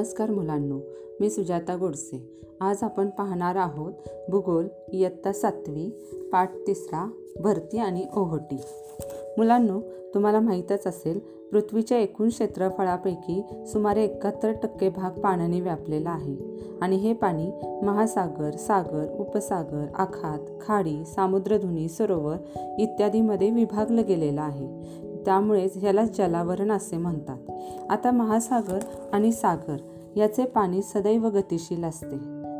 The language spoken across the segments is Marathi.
नमस्कार मुलांनो मी सुजाता गोडसे. आज आपण पाहणार आहोत भूगोल इयत्ता सातवी पाठ तिसरा भरती आणि ओहोटी. मुलांनो तुम्हाला माहीतच असेल पृथ्वीच्या एकूण क्षेत्रफळापैकी सुमारे एकाहत्तर टक्के भाग पाण्याने व्यापलेला आहे. आणि हे पाणी महासागर सागर उपसागर आखात खाडी सामुद्रधुनी सरोवर इत्यादीमध्ये विभागलं गेलेलं आहे. त्यामुळेच ह्याला जलावरण असे म्हणतात. आता महासागर आणि सागर याचे पाणी सदैव गतिशील असते.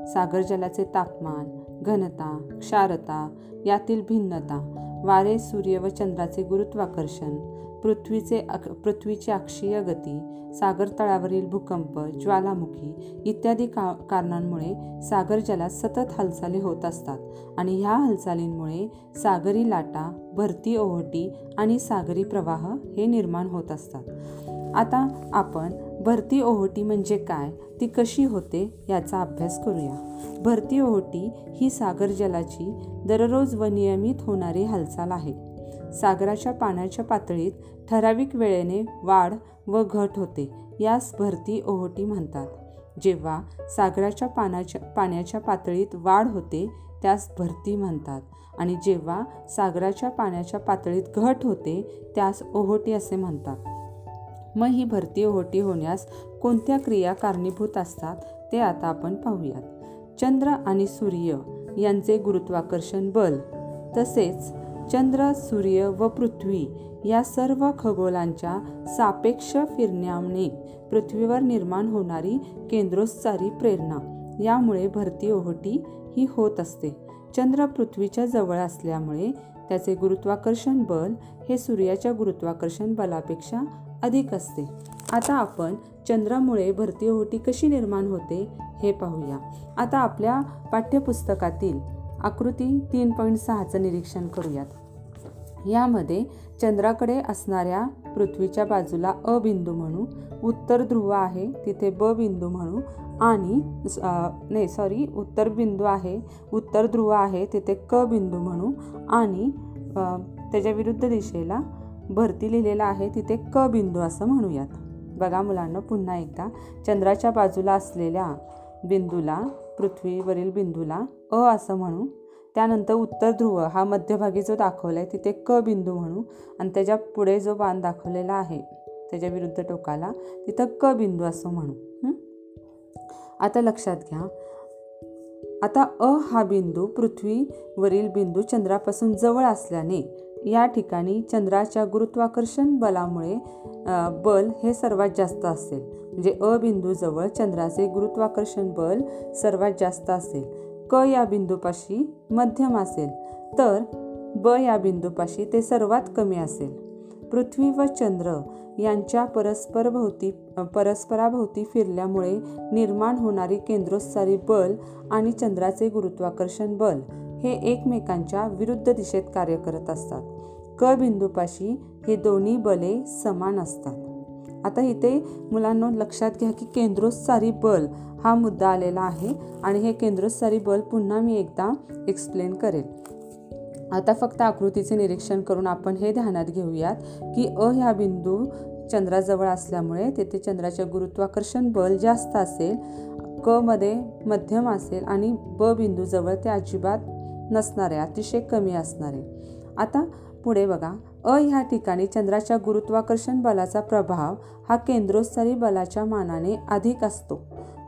सागर जलाचे तापमान घनता क्षारता यातील भिन्नता वारे सूर्य व चंद्राचे गुरुत्वाकर्षण पृथ्वीचे अक पृथ्वीची अक्षीय गती सागर तळावरील भूकंप ज्वालामुखी इत्यादी का कारणांमुळे सागर जलात सतत हालचाली होत असतात आणि ह्या हालचालींमुळे सागरी लाटा भरती ओहोटी आणि सागरी प्रवाह हे निर्माण होत असतात. आता आपण भरती ओहोटी म्हणजे काय? ती कशी होते याचा अभ्यास करूया. भरती ओहोटी ही सागर जलाची दररोज व नियमित होणारी हालचाल आहे. सागराच्या पाण्याच्या पातळीत ठराविक वेळेने वाढ व घट होते यास भरती ओहोटी म्हणतात. जेव्हा सागराच्या पाण्याच्या पाण्याच्या पातळीत वाढ होते त्यास भरती म्हणतात. आणि जेव्हा सागराच्या पाण्याच्या पातळीत घट होते त्यास ओहोटी असे म्हणतात. मग ही भरती ओहोटी होण्यास कोणत्या क्रिया कारणीभूत असतात ते आता आपण पाहूयात. चंद्र आणि सूर्य यांचे गुरुत्वाकर्षण बल तसेच चंद्र सूर्य व पृथ्वी या सर्व खगोलांच्या सापेक्ष फिरण्याने पृथ्वीवर निर्माण होणारी केंद्रोत्सारी प्रेरणा. यामुळे भरती ओहोटी ही होत असते. चंद्र पृथ्वीच्या जवळ असल्यामुळे त्याचे गुरुत्वाकर्षण बल हे सूर्याच्या गुरुत्वाकर्षण बलापेक्षा अधिक असते. आता आपण चंद्रामुळे भरती कशी निर्माण होते हे पाहूया. आता आपल्या पाठ्यपुस्तकातील आकृती तीन पॉईंट सहाचं निरीक्षण करूयात. यामध्ये चंद्राकडे असणाऱ्या पृथ्वीच्या बाजूला अ बिंदू म्हणू उत्तर ध्रुव आहे तिथे ब बिंदू म्हणू आणि नाही सॉरी उत्तर बिंदू आहे उत्तर ध्रुव आहे तिथे क बिंदू म्हणू आणि त्याच्या विरुद्ध दिशेला भरती लिहिलेला आहे तिथे क बिंदू असं म्हणूयात. बघा मुलांना पुन्हा एकदा. चंद्राच्या बाजूला असलेल्या बिंदूला पृथ्वीवरील बिंदूला अ असं म्हणू. त्यानंतर उत्तर ध्रुव हा मध्यभागी जो दाखवला आहे तिथे क बिंदू म्हणू. आणि त्याच्या पुढे जो बाण दाखवलेला आहे त्याच्या विरुद्ध टोकाला तिथं क बिंदू असं म्हणू. आता लक्षात घ्या. आता अ हा बिंदू पृथ्वीवरील बिंदू चंद्रापासून जवळ असल्याने या ठिकाणी चंद्राच्या गुरुत्वाकर्षण बलामुळे बल हे सर्वात जास्त असेल. म्हणजे अ बिंदूजवळ चंद्राचे गुरुत्वाकर्षण बल सर्वात जास्त असेल. क या बिंदूपाशी मध्यम असेल तर ब या बिंदूपाशी ते सर्वात कमी असेल. पृथ्वी व चंद्र यांच्या परस्परभोवती परस्पराभोवती फिरल्यामुळे निर्माण होणारी केंद्रोत्सारी बल आणि चंद्राचे गुरुत्वाकर्षण बल हे एकमेकांच्या विरुद्ध दिशेत कार्य करत असतात. क बिंदूपाशी हे दोन्ही बले समान असतात. आता इथे मुलांना लक्षात घ्या की केंद्रोत्सारी बल हा मुद्दा आलेला आहे आणि हे केंद्रोत्सारी बल पुन्हा मी एकदा एक्सप्लेन करेल. आता फक्त आकृतीचे निरीक्षण करून आपण हे ध्यानात घेऊयात की अ ह्या बिंदू चंद्राजवळ असल्यामुळे तेथे चंद्राचे गुरुत्वाकर्षण बल जास्त असेल क मध्ये मध्यम असेल आणि ब बिंदूजवळ ते अजिबात नसणारे अतिशय कमी असणारे. आता पुढे बघा. अ ह्या ठिकाणी चंद्राच्या गुरुत्वाकर्षण बलाचा प्रभाव हा केंद्रोत्सारी बलाच्या मानाने अधिक असतो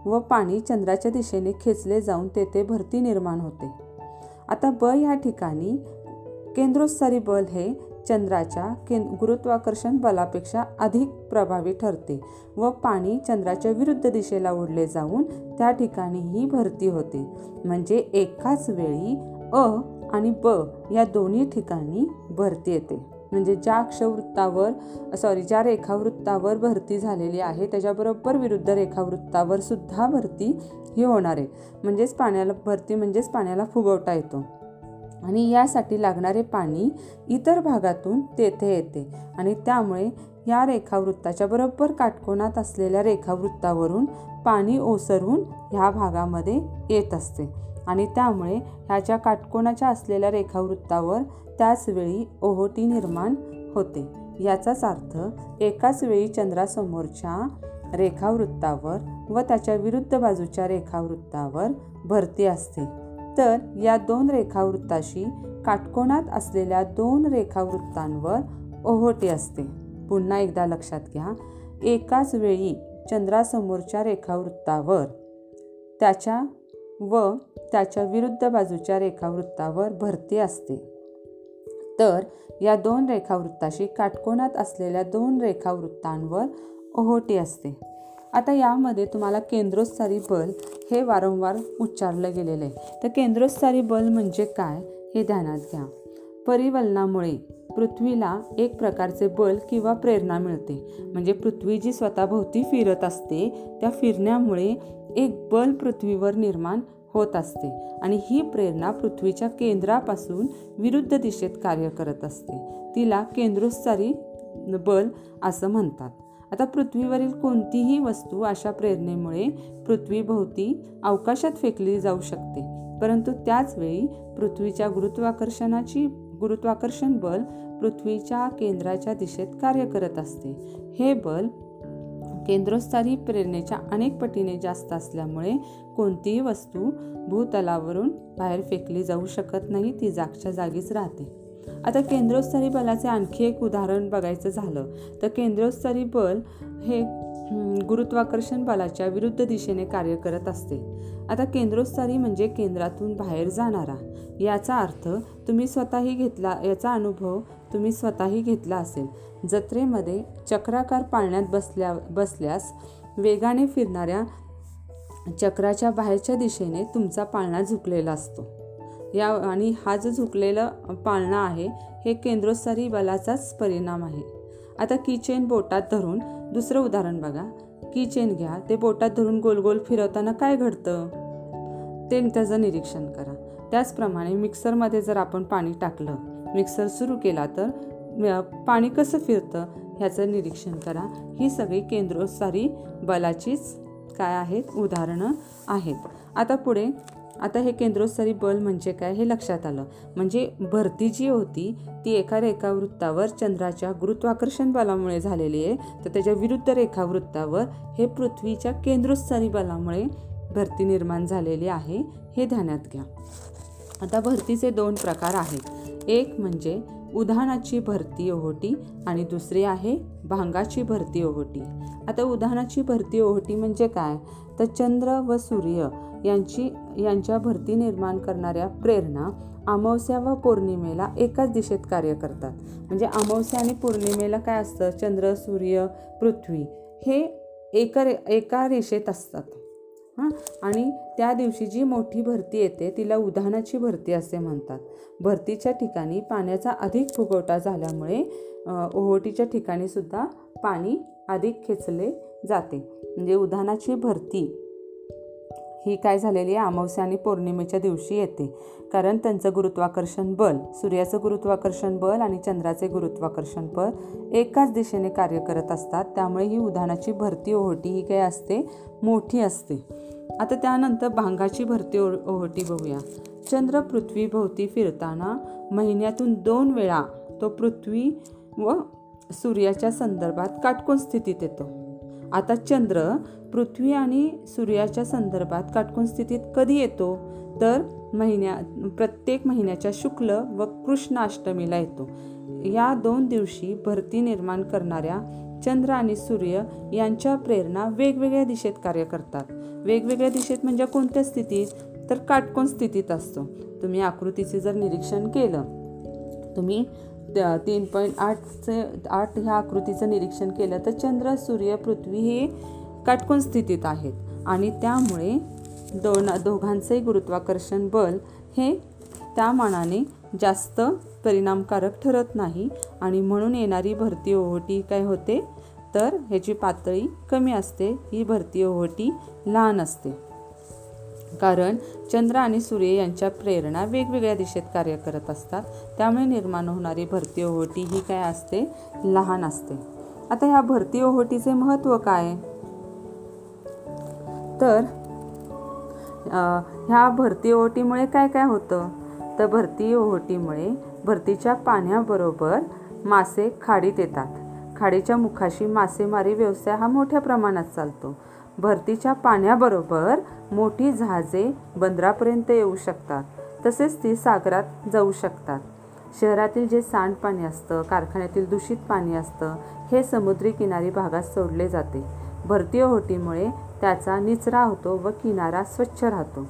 व पाणी चंद्राच्या दिशेने खेचले जाऊन तेथे भरती निर्माण होते. आता ब ह्या ठिकाणी केंद्रोत्सारी बल हे चंद्राच्या कें गुरुत्वाकर्षण बलापेक्षा अधिक प्रभावी ठरते व पाणी चंद्राच्या विरुद्ध दिशेला ओढले जाऊन त्या ठिकाणी ही भरती होते. म्हणजे एकाच वेळी अ आणि ब या दोन्ही ठिकाणी भरती येते. म्हणजे ज्या अक्षवृत्तावर सॉरी ज्या रेखावृत्तावर भरती झालेली आहे त्याच्याबरोबर विरुद्ध रेखावृत्तावर सुद्धा भरती ही होणार आहे. म्हणजेच पाण्याला भरती म्हणजेच पाण्याला फुगवता येतो. आणि यासाठी लागणारे पाणी इतर भागातून तेथे येते. आणि त्यामुळे या रेखावृत्ताच्या बरोबर काटकोनात असलेल्या रेखावृत्तावरून पाणी ओसरून ह्या भागामध्ये येत असते. आणि त्यामुळे ह्याच्या काटकोणाच्या असलेल्या रेखावृत्तावर त्याच वेळी ओहोटी निर्माण होते. याचाच अर्थ एकाच वेळी चंद्रासमोरच्या रेखावृत्तावर व त्याच्या विरुद्ध बाजूच्या रेखावृत्तावर भरती असते. तर या दोन रेखावृत्ताशी काटकोणात असलेल्या दोन रेखावृत्तांवर ओहोटी असते. पुन्हा एकदा लक्षात घ्या एकाच वेळी चंद्रासमोरच्या रेखावृत्तावर त्याच्या व त्याच्या विरुद्ध बाजूच्या रेखावृत्तावर भरती असते. तर या दोन रेखावृत्ताशी काटकोनात असलेल्या दोन रेखावृत्तांवर ओहोटी असते. आता यामध्ये तुम्हाला केंद्रोत्सारी बल हे वारंवार उच्चारलं गेलेलं आहे. तर केंद्रोत्सारी बल म्हणजे काय हे ध्यानात घ्या. परिवलनामुळे पृथ्वीला एक प्रकारचे बल किंवा प्रेरणा मिळते. म्हणजे पृथ्वी जी स्वतःभोवती फिरत असते त्या फिरण्यामुळे एक बल पृथ्वीवर निर्माण होत असते आणि ही प्रेरणा पृथ्वीच्या केंद्रापासून विरुद्ध दिशेत कार्य करत असते. तिला केंद्रोत्सारी बल असं म्हणतात. आता पृथ्वीवरील कोणतीही वस्तू अशा प्रेरणेमुळे पृथ्वीभोवती अवकाशात फेकली जाऊ शकते. परंतु त्याचवेळी पृथ्वीच्या गुरुत्वाकर्षणाची गुरुत्वाकर्षण बल पृथ्वीच्या केंद्राच्या दिशेत कार्य करत असते. हे बल केंद्रस्थानी प्रेरणेच्या अनेक पटीने जास्त असल्यामुळे कोणतीही वस्तू भूतलावरून बाहेर फेकली जाऊ शकत नाही ती जागच्या जागीच राहते. आता केंद्रोत्सारी बलाचे आणखी एक उदाहरण बघायचं झालं तर केंद्रोत्सारी बल हे गुरुत्वाकर्षण बलाच्या विरुद्ध दिशेने कार्य करत असते. आता केंद्रोत्सारी म्हणजे केंद्रातून बाहेर जाणारा याचा अर्थ तुम्ही स्वतःही घेतला याचा अनुभव तुम्ही स्वतःही घेतला असेल. जत्रेमध्ये चक्राकार पाळण्यात बसल्या बसल्यास वेगाने फिरणाऱ्या चक्राच्या बाहेरच्या दिशेने तुमचा पाळणा झुकलेला असतो. या आणि हा जो झुकलेला पाळणा आहे हे केंद्रोत्सारी बलाचाच परिणाम आहे. आता किचेन बोटात धरून दुसरं उदाहरण बघा. की चेन घ्या ते बोटात धरून गोल गोल फिरवताना काय घडतं? ते त्याचं निरीक्षण करा. त्याचप्रमाणे मिक्सरमध्ये जर आपण पाणी टाकलं मिक्सर सुरू केला तर पाणी कसं फिरतं ह्याचं निरीक्षण करा. ही सगळी केंद्रोत्सारी बलाचीच काय आहेत? उदाहरणं आहेत. आता पुढे आता हे केंद्रोत्सारी बल म्हणजे काय हे लक्षात आलं. म्हणजे भरती जी होती ती एका रेखावृत्तावर चंद्राच्या गुरुत्वाकर्षण बलामुळे झालेली आहे. तर त्याच्या विरुद्ध रेखावृत्तावर हे पृथ्वीच्या केंद्रोत्सरी बलामुळे भरती निर्माण झालेली आहे. हे ध्यानात घ्या. आता भरतीचे दोन प्रकार आहेत. एक म्हणजे उधाणाची भरती ओहोटी आणि दुसरी आहे भांगाची भरती ओहोटी. आता उधाणाची भरती ओहोटी म्हणजे काय? तर चंद्र व सूर्य यांची यांच्या भरती निर्माण करणाऱ्या प्रेरणा अमावस्या व पौर्णिमेला एकाच दिशेत कार्य करतात. म्हणजे अमावस्या आणि पौर्णिमेला काय असतं? चंद्र सूर्य पृथ्वी हे एका रे एका रेषेत असतात. हां? आणि त्या दिवशी जी मोठी भरती येते तिला उधाणाची भरती असे म्हणतात. भरतीच्या ठिकाणी पाण्याचा अधिक फुगवटा झाल्यामुळे ओहोटीच्या ठिकाणीसुद्धा पाणी अधिक खेचले जाते. म्हणजे उधाणाची भरती ही काय झालेली आहे? अमावस्या आणि पौर्णिमेच्या दिवशी येते. कारण त्यांचं गुरुत्वाकर्षण बल सूर्याचं गुरुत्वाकर्षण बल आणि चंद्राचे गुरुत्वाकर्षण बल एकाच दिशेने कार्य करत असतात. त्यामुळे ही उधाणाची भरती ओहोटी ही काय असते? मोठी असते. आता त्यानंतर भांगाची भरती ओ ओहोटी बघूया. चंद्र पृथ्वीभोवती फिरताना महिन्यातून दोन वेळा तो पृथ्वी व सूर्याच्या संदर्भात काटकोन स्थितीत येतो. आता चंद्र पृथ्वी आणि सूर्याच्या संदर्भात काटकोन स्थितीत कधी येतो? तर महिन्या प्रत्येक महिन्याच्या शुक्ल व कृष्णाष्टमीला येतो. या दोन दिवशी भरती निर्माण करणाऱ्या चंद्र आणि सूर्य यांच्या प्रेरणा वेगवेगळ्या दिशेत कार्य करतात. वेगवेगळ्या दिशेत म्हणजे कोणत्या स्थितीत? तर काटकोन स्थितीत असतो. तुम्ही आकृतीचे जर निरीक्षण केलं तुम्ही तीन पॉईंट आठचे आठ ह्या आकृतीचं निरीक्षण केलं तर चंद्र सूर्य पृथ्वी हे काटकोन स्थितीत आहेत. आणि त्यामुळे दोन दोघांचंही गुरुत्वाकर्षण बल हे त्या मानाने जास्त परिणामकारक ठरत नाही आणि म्हणून येणारी भरती ओहोटी काय होते? तर ह्याची पातळी कमी असते ही भरती ओहोटी लहान असते. कारण चंद्र आणि सूर्य यांच्या प्रेरणा वेगवेगळ्या दिशेत कार्य करत असतात त्यामुळे निर्माण होणारी भरती ओहोटी ही काय असते? लहान असते. आता ह्या भरती ओहोटीचे महत्त्व काय? तर ह्या भरती ओहोटीमुळे काय काय होतं? तर भरती ओहोटीमुळे भरतीच्या पाण्याबरोबर मासे खाडीत येतात. खाडीच्या मुखाशी मासेमारी व्यवसाय हा मोठ्या प्रमाणात चालतो. भरतीच्या पाण्याबरोबर मोठी जहाजे बंदरापर्यंत येऊ शकतात तसेच ती सागरात जाऊ शकतात. शहरातील जे सांडपाणी असतं कारखान्यातील दूषित पाणी असतं हे समुद्री किनारी भागात सोडले जाते. भरती ओहोटीमुळे त्याचा निचरा होतो व किनारा स्वच्छ राहतो.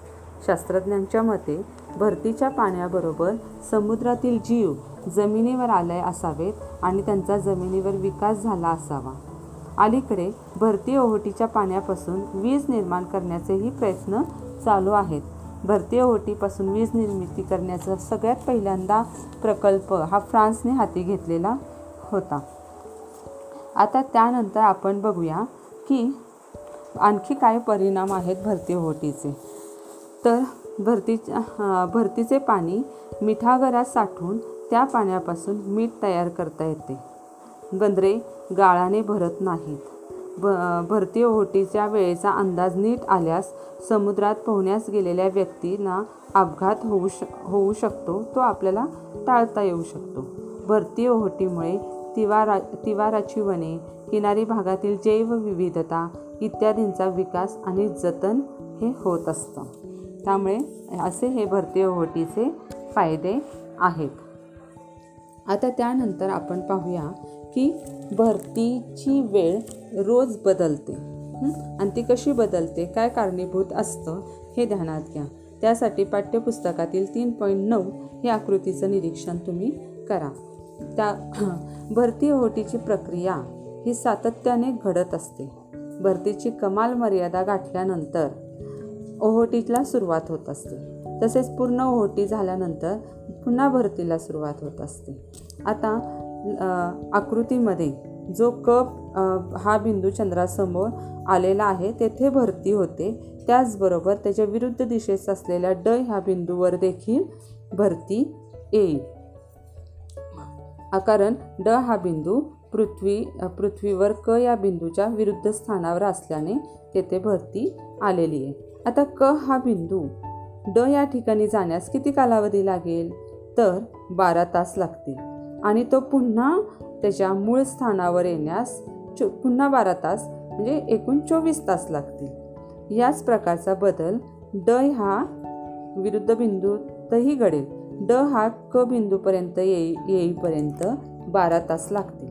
शास्त्रज्ञांच्या मते भरतीच्या पाण्याबरोबर समुद्रातील जीव जमिनीवर आले असावेत आणि त्यांचा जमिनीवर विकास झाला असावा. अलीकडे भरती ओहोटीच्या पाण्यापासून वीज निर्माण करण्याचेही प्रयत्न चालू आहेत. भरती ओहोटीपासून वीज निर्मिती करण्याचा सगळ्यात पहिल्यांदा प्रकल्प हा फ्रान्सने हाती घेतलेला होता. आता त्यानंतर आपण बघूया की आणखी काय परिणाम आहेत भरती ओहोटीचे. तर भरतीच्या भरतीचे पाणी मिठागरात साठवून त्या पाण्यापासून मीठ तयार करता येते. बंदरे गाळाने भरत नाहीत. भ भरती ओहोटीच्या वेळेचा अंदाज नीट आल्यास समुद्रात पोहण्यास गेलेल्या व्यक्तींना अपघात होऊ श होऊ शकतो तो आपल्याला टाळता येऊ शकतो. भरती ओहोटीमुळे तिवारा तिवाराची वने किनारी भागातील जैवविविधता इत्यादींचा विकास आणि जतन हे होत असतं. त्यामुळे असे हे भरती ओहोटीचे फायदे आहेत. आता त्यानंतर आपण पाहूया की भरतीची वेळ रोज बदलते. आणि ती कशी बदलते? काय कारणीभूत असतं? हे ध्यानात घ्या. त्यासाठी पाठ्यपुस्तकातील तीन पॉईंट नऊ हे आकृतीचं निरीक्षण तुम्ही करा. त्या भरती ओहोटीची प्रक्रिया ही सातत्याने घडत असते. भरतीची कमाल मर्यादा गाठल्यानंतर ओहोटीला सुरुवात होत असते. तसेच पूर्ण ओहोटी झाल्यानंतर पुन्हा भरतीला सुरुवात होत असते. आता आकृतीमध्ये जो कप हा बिंदू चंद्रासमोर आलेला आहे तेथे भरती होते. त्याचबरोबर त्याच्या विरुद्ध दिशेस असलेल्या ड ह्या बिंदूवर देखील भरती येईल. कारण ड हा बिंदू पृथ्वी पृथ्वीवर क या बिंदूच्या विरुद्ध स्थानावर असल्याने तेथे भरती आलेली आहे. आता क हा बिंदू. ड या ठिकाणी जाण्यास किती कालावधी लागेल? तर बारा तास लागतील. आणि तो पुन्हा त्याच्या मूळ स्थानावर येण्यास चो पुन्हा बारा तास म्हणजे एकूण चोवीस तास लागतील. याच प्रकारचा बदल ड हा विरुद्ध बिंदूतही घडेल. ड हा क बिंदूपर्यंत येई येईपर्यंत बारा तास लागतील.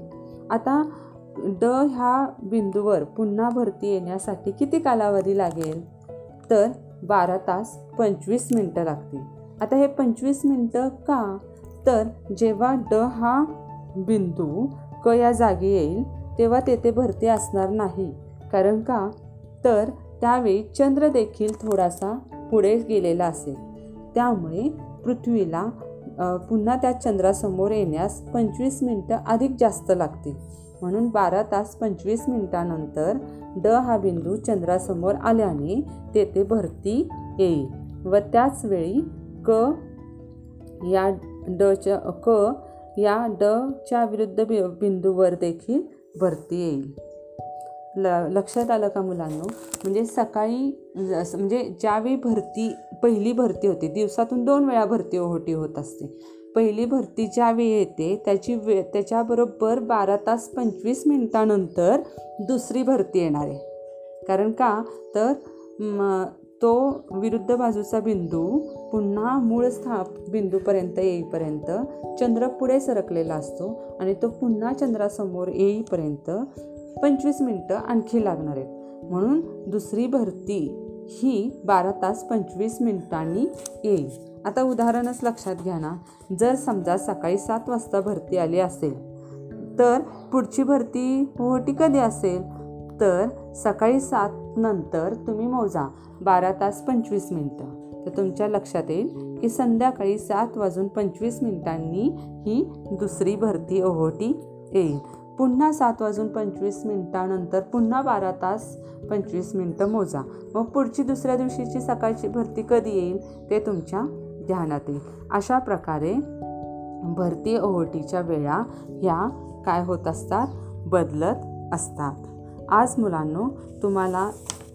आता ड ह्या बिंदूवर पुन्हा भरती येण्यासाठी किती कालावधी लागेल? तर बारा तास पंचवीस मिनटं लागतील. आता हे पंचवीस मिनटं का? तर जेव्हा ड हा बिंदू क या जागी येईल तेव्हा तेथे भरती असणार नाही. कारण का? तर त्यावेळी चंद्र देखील थोडासा पुढे गेलेला असेल. त्यामुळे पृथ्वीला पुन्हा त्या चंद्रासमोर येण्यास पंचवीस मिनटं अधिक जास्त लागतील. म्हणून बारा तास पंचवीस मिनिटानंतर ड हा बिंदू चंद्रासमोर आल्याने तेथे भरती येईल. व त्याच वेळी क या डच्या क या डच्या विरुद्ध बि बिंदूवर देखील भरती येईल. ल लक्षात आलं का मुलांनो? म्हणजे सकाळी म्हणजे ज्यावेळी भरती पहिली भरती होती दिवसातून दोन वेळा भरती ओहोटी होत असते. पहिली भरती ज्या वेळी येते त्याची वे त्याच्याबरोबर बारा तास पंचवीस मिनटानंतर दुसरी भरती येणार आहे. कारण का? तर म तो विरुद्ध बाजूचा बिंदू पुन्हा मूळ स्था बिंदूपर्यंत येईपर्यंत चंद्र पुढे सरकलेला असतो आणि तो पुन्हा चंद्रासमोर येईपर्यंत पंचवीस मिनटं आणखी लागणार आहेत. म्हणून दुसरी भरती ही बारा तास पंचवीस मिनिटांनी येईल. आता उदाहरणच लक्षात घ्या ना. जर समजा सकाळी सात वाजता भरती आली असेल तर पुढची भरती ओहोटी कधी असेल? तर सकाळी सात नंतर तुम्ही मोजा. बारा तास पंचवीस मिनटं. तर तुमच्या लक्षात येईल की संध्याकाळी सात वाजून पंचवीस मिनिटांनी ही दुसरी भरती ओहोटी येईल. पुन्हा सात वाजून पंचवीस मिनिटानंतर पुन्हा बारा तास पंचवीस मिनटं मोजा. मग पुढची दुसऱ्या दिवशीची सकाळची भरती कधी येईल? ते तुमच्या ध्यानात येईल अशा प्रकारे भरती ओहोटीच्या वेळा ह्या काय होत असतात? बदलत असतात. आज मुलांनो तुम्हाला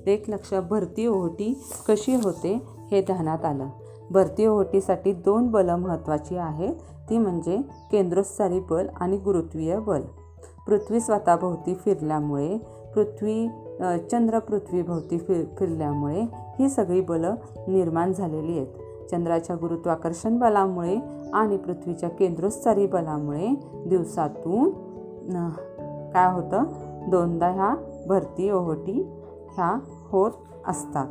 एक लक्ष भरती ओहोटी कशी होते हे ध्यानात आलं. भरती ओहोटीसाठी दोन बलं महत्त्वाची आहेत. ती म्हणजे केंद्रोत्सारी बल आणि गुरुत्वीय बल. पृथ्वी स्वतःभोवती फिरल्यामुळे पृथ्वी चंद्र पृथ्वीभोवती फिर फिरल्यामुळे ही सगळी बलं निर्माण झालेली आहेत. चंद्राच्या गुरुत्वाकर्षण बलामुळे आणि पृथ्वीच्या केंद्रोत्सारी बलामुळे दिवसातून काय होतं? दोनदा ह्या भरती ओहोटी ह्या होत असतात.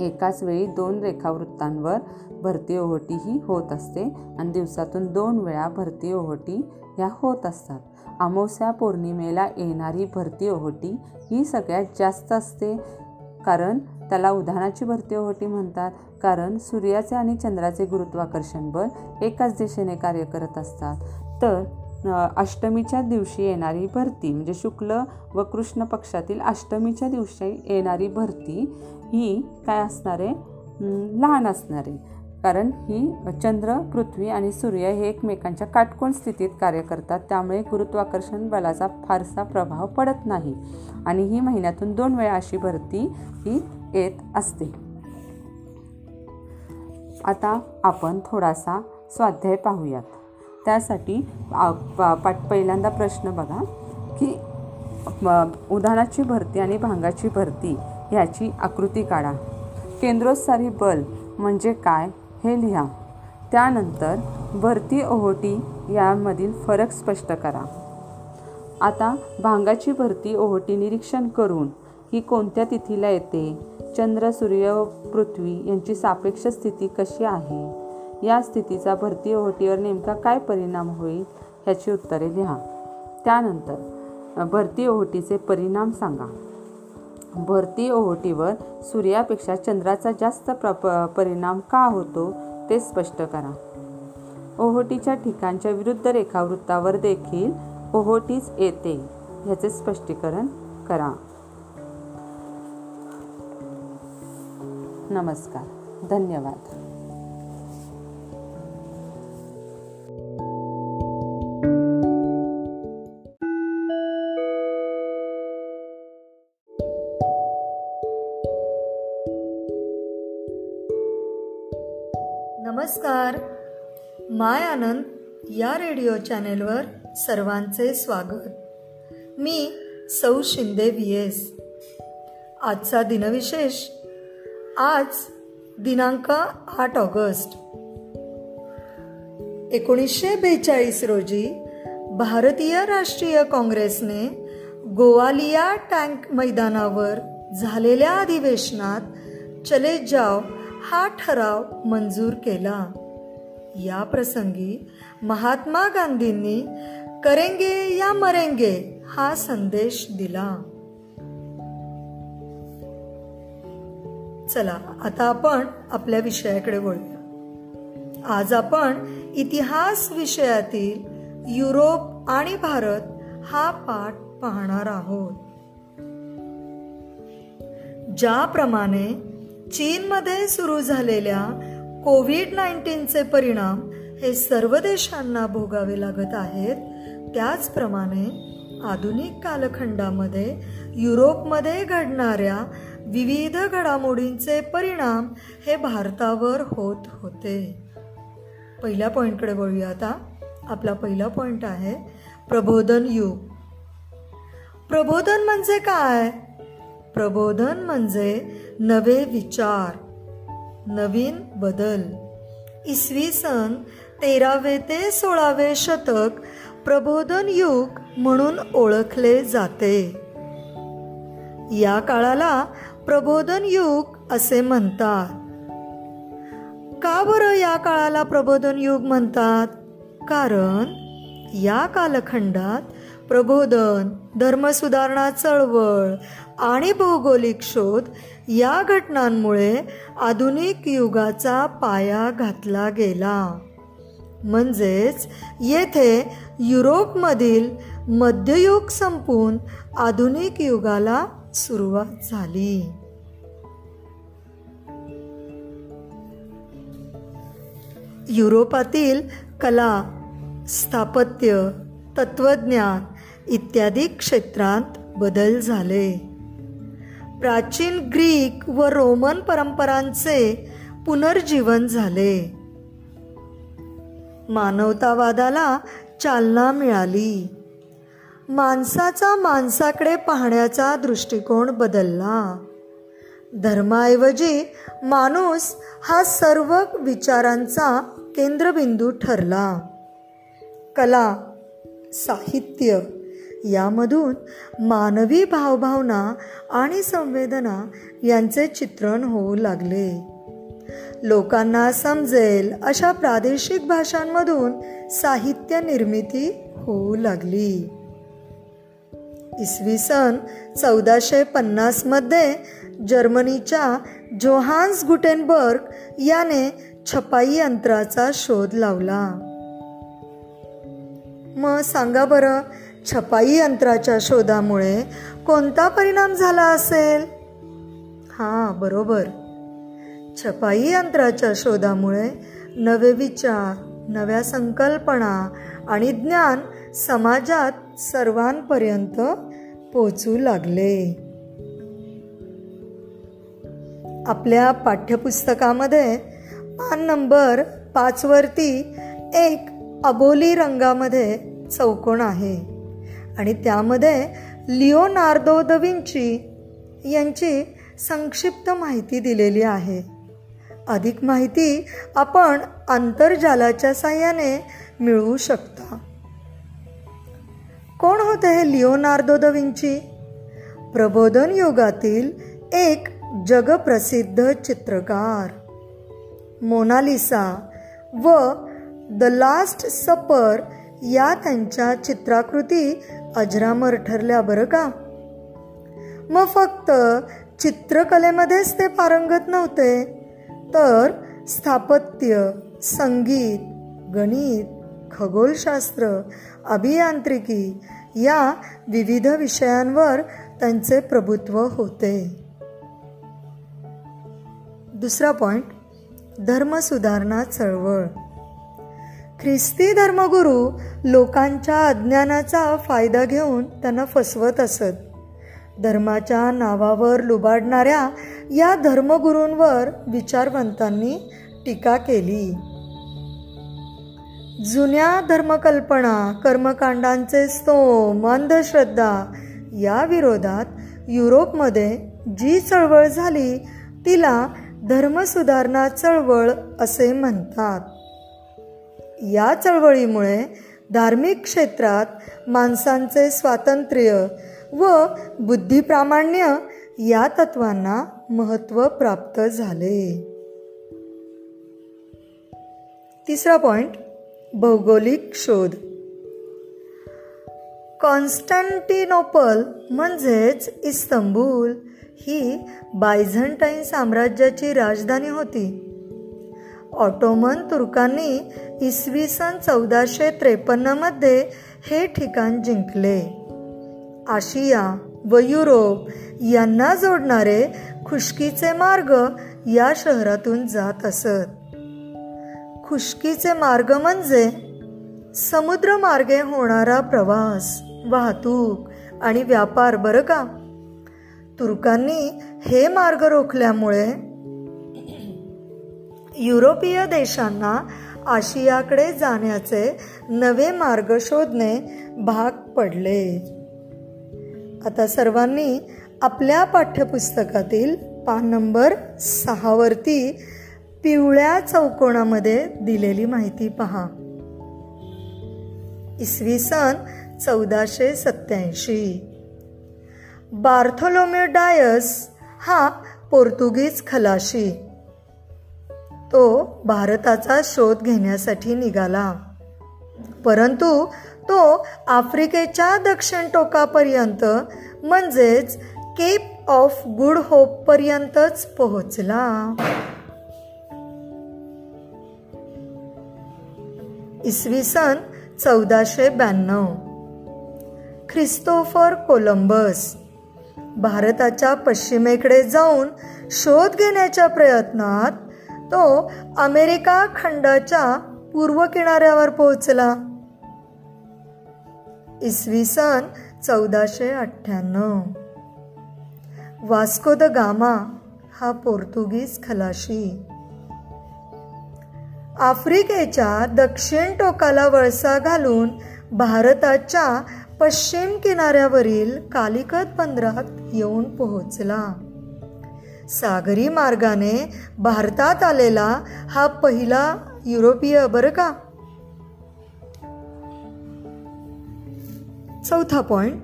एकाच वेळी दोन रेखावृत्तांवर भरती ओहोटी ही होत असते आणि दिवसातून दोन वेळा भरती ओहोटी ह्या होत असतात. अमावस्या पौर्णिमेला येणारी भरती ओहोटी ही सगळ्यात जास्त असते. कारण त्याला उधाणाची भरती ओहोटी म्हणतात कारण सूर्याचे आणि चंद्राचे गुरुत्वाकर्षण बल एकाच दिशेने कार्य करत असतात. तर अष्टमीच्या दिवशी येणारी भरती म्हणजे शुक्ल व कृष्ण पक्षातील अष्टमीच्या दिवशी येणारी भरती ही काय असणार? आहे लहान असणार. आहे कारण ही चंद्र पृथ्वी आणि सूर्य हे एकमेकांच्या काटकोण स्थितीत कार्य करतात. त्यामुळे गुरुत्वाकर्षण बलाचा फारसा प्रभाव पडत नाही आणि ही महिन्यातून दोन वेळा अशी भरती ही येत असते. आता आपण थोडासा स्वाध्याय पाहूयात. त्यासाठी पहिल्यांदा प्रश्न बघा की उदाहरणाची भरती आणि भांगाची भरती ह्याची आकृती काढा. केंद्रोत्सारी बल म्हणजे काय? हे लिहा. त्यानंतर भरती ओहोटी यामधील फरक स्पष्ट करा. आता भांगाची भरती ओहोटी निरीक्षण करून ही कोणत्या तिथीला येते? चंद्र सूर्य पृथ्वी यांची सापेक्ष स्थिती कशी आहे? या स्थितीचा भरती ओहोटीवर नेमका काय परिणाम होईल ह्याची उत्तरे लिहा. त्यानंतर भरती ओहोटीचे परिणाम सांगा. भरती ओहोटीवर सूर्यापेक्षा चंद्राचा जास्त प्र परिणाम का होतो ते स्पष्ट करा. ओहोटीच्या ठिकाणच्या विरुद्ध रेखावृत्तावर देखील ओहोटीच येते ह्याचे स्पष्टीकरण करा. नमस्कार. धन्यवाद. नमस्कार. माय आनंद या रेडिओ चॅनेलवर सर्वांचे स्वागत. मी सौ शिंदे व्ही एस आजचा दिनविशेष आज दिनांक आठ ऑगस्ट. एकोणीसशे बेचाळीस रोजी भारतीय राष्ट्रीय काँग्रेसने गोवालिया टँक मैदानावर झालेल्या अधिवेशनात चले जाव हा ठराव मंजूर केला. या प्रसंगी महात्मा गांधींनी करेंगे या मरेंगे हा संदेश दिला. चला आता आपण आपल्या विषयाकडे वळूया. आज आपण इतिहास विषयातील युरोप आणि भारत हा पाठ पाहणार आहोत. ज्याप्रमाणे चीनमध्ये सुरू झालेल्या कोविड नाईन्टीनचे परिणाम हे सर्व देशांना भोगावे लागत आहेत. त्याचप्रमाणे आधुनिक कालखंडामध्ये युरोपमध्ये घडणाऱ्या विविध घडामोडींचे परिणाम हे भारतावर होत होते. पहिल्या पॉईंटकडे वळूया आता. आपला पहिला पॉईंट आहे प्रबोधन युग. प्रबोधन म्हणजे काय? प्रबोधन म्हणजे नवे विचार नवीन बदल. इसवी सन तेरावे ते सोळावे शतक प्रबोधन युग म्हणून ओळखले जाते. या काळाला प्रबोधन युग असे म्हणतात. का बरं या काळाला प्रबोधन युग म्हणतात? कारण या कालखंडात प्रबोधन धर्मसुधारणा चळवळ आणि भौगोलिक शोध या घटनांमुळे आधुनिक युगाचा पाया घातला गेला. म्हणजेच येथे युरोपमधील मध्ययुग संपून आधुनिक युगाला सुरुवात झाली. युरोपातील कला स्थापत्य तत्वज्ञान इत्यादी क्षेत्रात बदल झाले. प्राचीन ग्रीक व रोमन परंपरांचे पुनर्जीवन झाले. मानवतावादाला चालना मिळाली. माणसाचा माणसाकडे पाहण्याचा दृष्टिकोन बदलला. धर्माऐवजी माणूस हा सर्व विचारांचा केंद्रबिंदू ठरला. कला साहित्य यामधून मानवी भावभावना आणि संवेदना यांचे चित्रण होऊ लागले. लोकांना समजेल अशा प्रादेशिक भाषांमधून साहित्य निर्मिती होऊ लागली. इसवी सन चौदाशे पन्नासमध्ये जर्मनीच्या जोहान्स गुटेनबर्ग याने छपाई यंत्राचा शोध लावला. मग सांगा बरं छपाई यंत्राच्या शोधामुळे कोणता परिणाम झाला असेल? हा बरोबर. छपाई यंत्राच्या शोधामुळे नवे विचार नव्या संकल्पना आणि ज्ञान समाजात सर्वांपर्यंत पोचू लागले. आपल्या पाठ्यपुस्तकामध्ये पान नंबर पाचवरती एक अबोली रंगामध्ये चौकोन आहे. आणि त्यामध्ये लिओनार्दो द विंची यांची संक्षिप्त माहिती दिलेली आहे. अधिक माहिती आपण आंतरजालाच्या साह्याने मिळवू शकता. कोण होते हे लिओनार्दो द विंची? प्रबोधन युगातील एक जगप्रसिद्ध चित्रकार. मोनालिसा व द लास्ट सपर या त्यांच्या चित्राकृती अजरामर ठरल्या बरं का? मग फक्त चित्रकलेमध्येच ते पारंगत नव्हते. तर स्थापत्य संगीत गणित खगोलशास्त्र अभियांत्रिकी या विविध विषयांवर त्यांचे प्रभुत्व होते. दुसरा पॉइंट धर्मसुधारणा चळवळ. ख्रिस्ती धर्मगुरू लोकांच्या अज्ञानाचा फायदा घेऊन त्यांना फसवत असत. धर्माच्या नावावर लुबाडणाऱ्या या धर्मगुरूंवर विचारवंतांनी टीका केली. जुन्या धर्मकल्पना कर्मकांडांचे स्तोम अंधश्रद्धा या विरोधात युरोपमध्ये जी चळवळ झाली तिला धर्मसुधारणा चळवळ असे म्हणतात. या चळवळीमुळे धार्मिक क्षेत्रात माणसांचे स्वातंत्र्य व बुद्धिप्रामाण्य या तत्वांना महत्त्व प्राप्त झाले. तिसरा पॉइंट भौगोलिक शोध. कॉन्स्टंटिनोपल म्हणजेच इस्तंबूल ही बायझंटाईन साम्राज्याची राजधानी होती. ऑटोमन तुर्कांनी इसवी सन चौदाशे त्रेपन्नमध्ये हे ठिकाण जिंकले. आशिया व युरोप यांना जोडणारे खुशकीचे मार्ग या शहरातून जात असत. खुशकीचे मार्ग म्हणजे समुद्र मार्गे होणारा प्रवास वाहतूक आणि व्यापार बरं का? तुर्कांनी हे मार्ग रोखल्यामुळे युरोपीय देशांना आशियाकडे जाण्याचे नवे मार्ग शोधणे भाग पडले. आता सर्वांनी आपल्या पाठ्यपुस्तकातील पान नंबर सहावरती पिवळ्या चौकोनामध्ये दिलेली माहिती पहा. इसवी सन चौदाशे सत्याऐंशी बार्थोलोम्यू डायस हा पोर्तुगीज खलाशी. तो भारताचा शोध घेण्यासाठी निघाला. परंतु तो आफ्रिकेच्या दक्षिण टोकापर्यंत म्हणजेच केप ऑफ गुड होप पर्यंतच पोहोचला. इसवी सन चौदाशे ब्याण्णव. ख्रिस्तोफर कोलंबस भारताच्या पश्चिमेकडे जाऊन शोध घेण्याच्या प्रयत्नात तो अमेरिका खंडाच्या पूर्व किनाऱ्यावर पोहोचला. इसवी सन चौदाशे अठ्ठ्याण्णव. वास्को द गामा हा पोर्तुगीज खलाशी. आफ्रिकेच्या दक्षिण टोकाला वळसा घालून भारताच्या पश्चिम किनाऱ्यावरील कालिकत बंदरात येऊन पोहोचला. सागरी मार्गाने भारतात आलेला हा पहिला युरोपीय बरं का? चौथा पॉइंट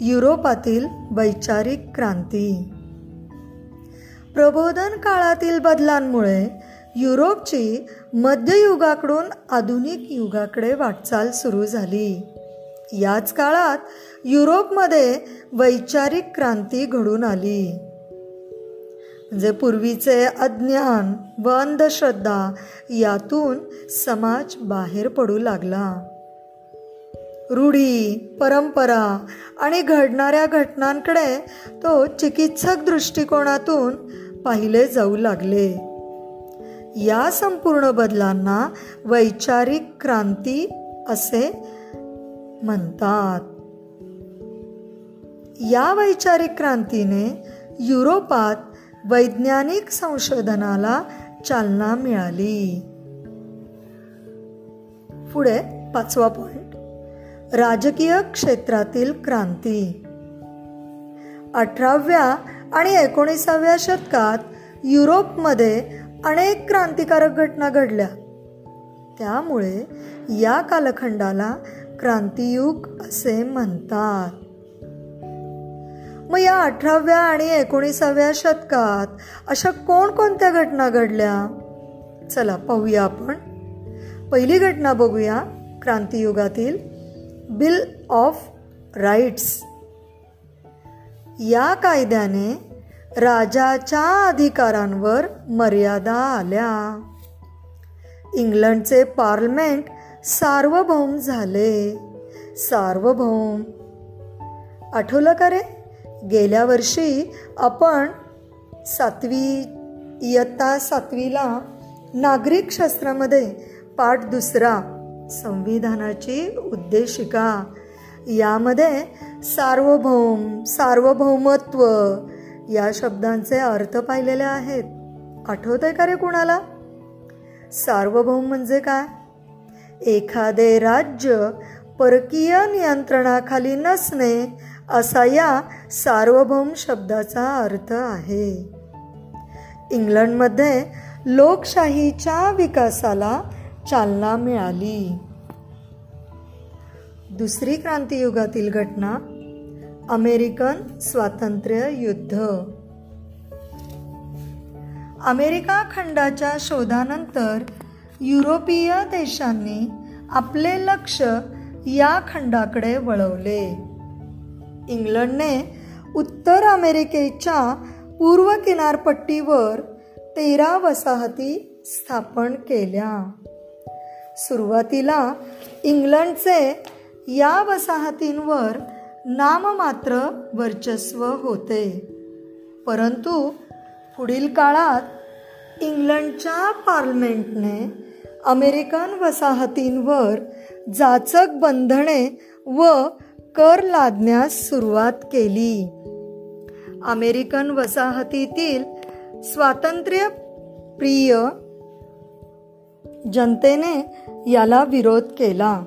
युरोपातील वैचारिक क्रांती. प्रबोधन काळातील बदलांमुळे युरोपची मध्ययुगाकडून आधुनिक युगाकडे वाटचाल सुरू झाली. याच काळात युरोपमध्ये वैचारिक क्रांती घडून आली. म्हणजे पूर्वीचे अज्ञान व अंधश्रद्धा यातून समाज बाहेर पडू लागला. रूढी परंपरा आणि घडणाऱ्या घटनांकडे तो चिकित्सक दृष्टिकोनातून पाहिले जाऊ लागले. या संपूर्ण बदलांना वैचारिक क्रांती असे म्हणतात. या वैचारिक क्रांतीने युरोपात वैज्ञानिक संशोधनाला चालना मिळाली. पुढे पाचवा पॉइंट राजकीय क्षेत्रातील क्रांती. अठराव्या आणि एकोणीसाव्या शतकात युरोपमध्ये अनेक क्रांतिकारक घटना घडल्या. त्यामुळे या कालखंडाला क्रांतियुग असे म्हणतात. मग या अठराव्या आणि एकोणीसाव्या शतकात अशा कोणकोणत्या घटना घडल्या? चला पाहूया आपण. पहिली घटना बघूया क्रांतियुगातील बिल ऑफ राईट्स या कायद्याने राजाच्या अधिकारांवर मर्यादा आल्या. इंग्लंडचे पार्लमेंट सार्वभौम झाले. सार्वभौम. आठवलं का रे? गेल्या वर्षी आपण सातवी इयत्ता सातवीला नागरिक शास्त्रामध्ये पाठ दुसरा संविधानाची उद्देशिका. यामध्ये सार्वभौम सार्वभौमत्व या शब्दांचे अर्थ पाहिलेले आहेत. आठवत आहे का रे कुणाला? सार्वभौम म्हणजे काय? एखादे राज्य परकीय नियंत्रणाखाली नसणे असा या सार्वभौम शब्दाचा अर्थ आहे. इंग्लंडमध्ये लोकशाहीच्या विकासाला चालना मिळाली. दुसरी क्रांतियुगातील घटना अमेरिकन स्वातंत्र्य युद्ध. अमेरिका खंडाच्या शोधानंतर युरोपीय देशांनी आपले लक्ष या खंडाकडे वळवले. इंग्लंडने उत्तर अमेरिकेच्या पूर्व किनारपट्टीवर तेरा वसाहती स्थापन केल्या. सुरुवातीला इंग्लंडचे या वसाहतींवर नाममात्र वर्चस्व होते. परंतु पुढील काळात इंग्लंडच्या पार्लमेंटने अमेरिकन वसाहतींवर जाचक बंधने व कर लादण्यास सुरुवात केली. अमेरिकन वसाहतीतील स्वातंत्र्य प्रिय जनतेने याला विरोध केला.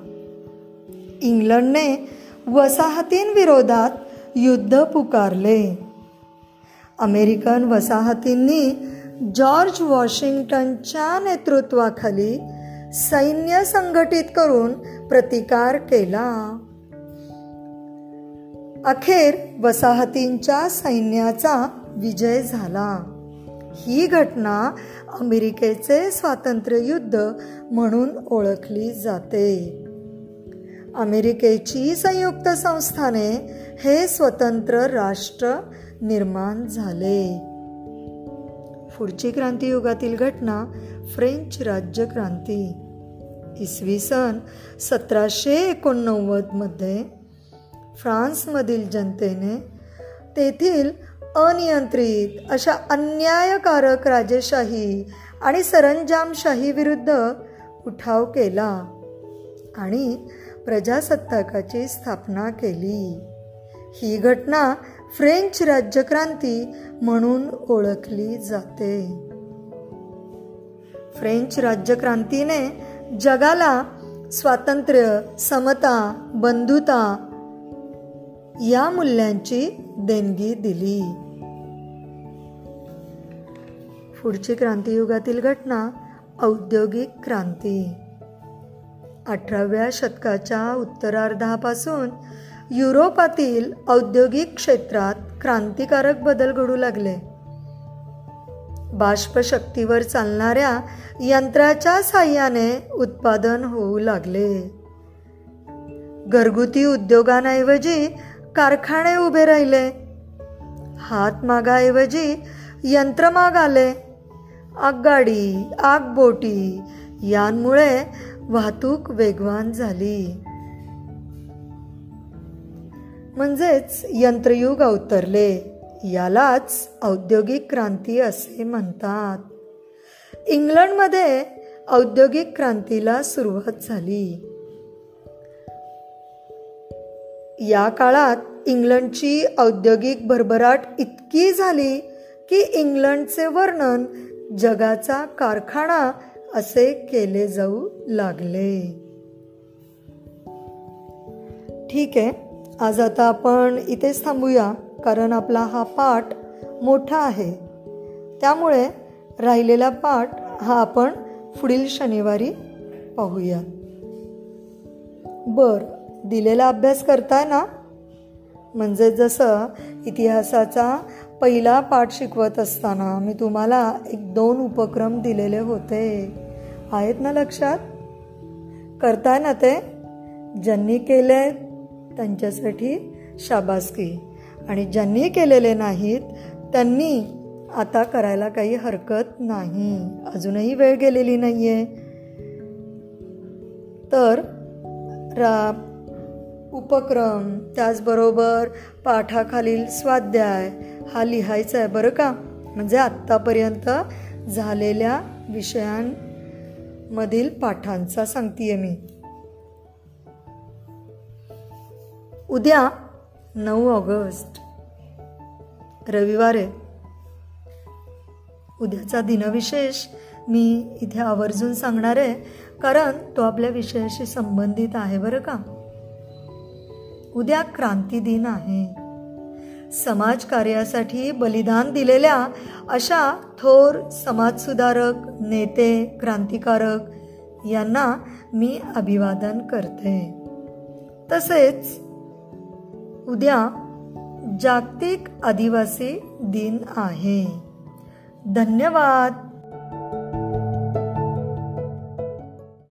इंग्लंडने वसाहतींविरोधात युद्ध पुकारले. अमेरिकन वसाहतींनी जॉर्ज वॉशिंग्टनच्या नेतृत्वाखाली सैन्य संघटित करून प्रतिकार केला. अखेर वसाहतींच्या सैन्याचा विजय झाला. ही घटना अमेरिकेचे स्वातंत्र्य युद्ध म्हणून ओळखली जाते. अमेरिकेची संयुक्त संस्थाने हे स्वतंत्र राष्ट्र निर्माण झाले. पुढची क्रांतियुगातील घटना फ्रेंच राज्यक्रांती. इसवी सन सतराशे एकोणनव्वदमध्ये फ्रान्समधील जनतेने तेथील अनियंत्रित अशा अन्यायकारक राजेशाही आणि सरंजामशाही विरुद्ध उठाव केला आणि प्रजासत्ताकाची स्थापना केली. ही घटना फ्रेंच राज्यक्रांती म्हणून ओळखली जाते. फ्रेंच राज्यक्रांतीने जगाला स्वातंत्र्य समता बंधुता या मूल्यांची देणगी दिली. पुढची क्रांतियुगातील घटना औद्योगिक क्रांती. अठराव्या शतकाच्या उत्तरार्धापासून युरोपातील औद्योगिक क्षेत्रात क्रांतिकारक बदल घडू लागले. बाष्पशक्तीवर चालणाऱ्या यंत्राच्या साह्याने उत्पादन होऊ लागले. घरगुती उद्योगांऐवजी कारखाने उभे राहिले. हातमागाऐवजी यंत्रमाग आले आगगाडी आगबोटी यांमुळे वाहतूक वेगवान झाली. म्हणजेच यंत्रयुग अवतरले. यालाच औद्योगिक क्रांती असे म्हणतात. इंग्लंडमध्ये औद्योगिक क्रांतीला सुरुवात झाली. या काळात इंग्लंडची औद्योगिक भरभराट इतकी झाली की इंग्लंडचे वर्णन जगाचा कारखाना असे केले जाऊ लागले. ठीक आहे आज आता आपण इथेच थांबूया कारण आपला हा पाठ मोठा आहे. त्यामुळे राहिलेला पाठ हा आपण पुढील शनिवारी पाहूया. बरं. दिलेला अभ्यास करताय ना म्हणजे जसं इतिहासाचा पहिला पाठ शिकवत असताना मी तुम्हाला एक दोन उपक्रम दिलेले होते. आहेत ना लक्षात? करताय ना ते ज्यांनी केले त्यांच्यासाठी शाबासकी. आणि ज्यांनी केलेले नाहीत त्यांनी आता करायला काही हरकत नाही. अजूनही वेळ गेलेली नाही आहे तर रा उपक्रम त्याचबरोबर पाठाखालील स्वाध्याय हा लिहायचा आहे बरं का? म्हणजे आत्तापर्यंत झालेल्या विषयांमधील पाठांचा सांगतीये मी. उद्या नऊ ऑगस्ट रविवार आहे. उद्याचा दिनविशेष मी इथे आवर्जून सांगणार आहे कारण तो आपल्या विषयाशी संबंधित आहे बरं का? उद्या क्रांती दिन आहे. समाज कार्यासाठी बलिदान दिलेल्या अशा थोर समाजसुधारक नेते क्रांतिकारक यांना मी अभिवादन करते. तसेच उद्या जागतिक आदिवासी दिन आहे. धन्यवाद.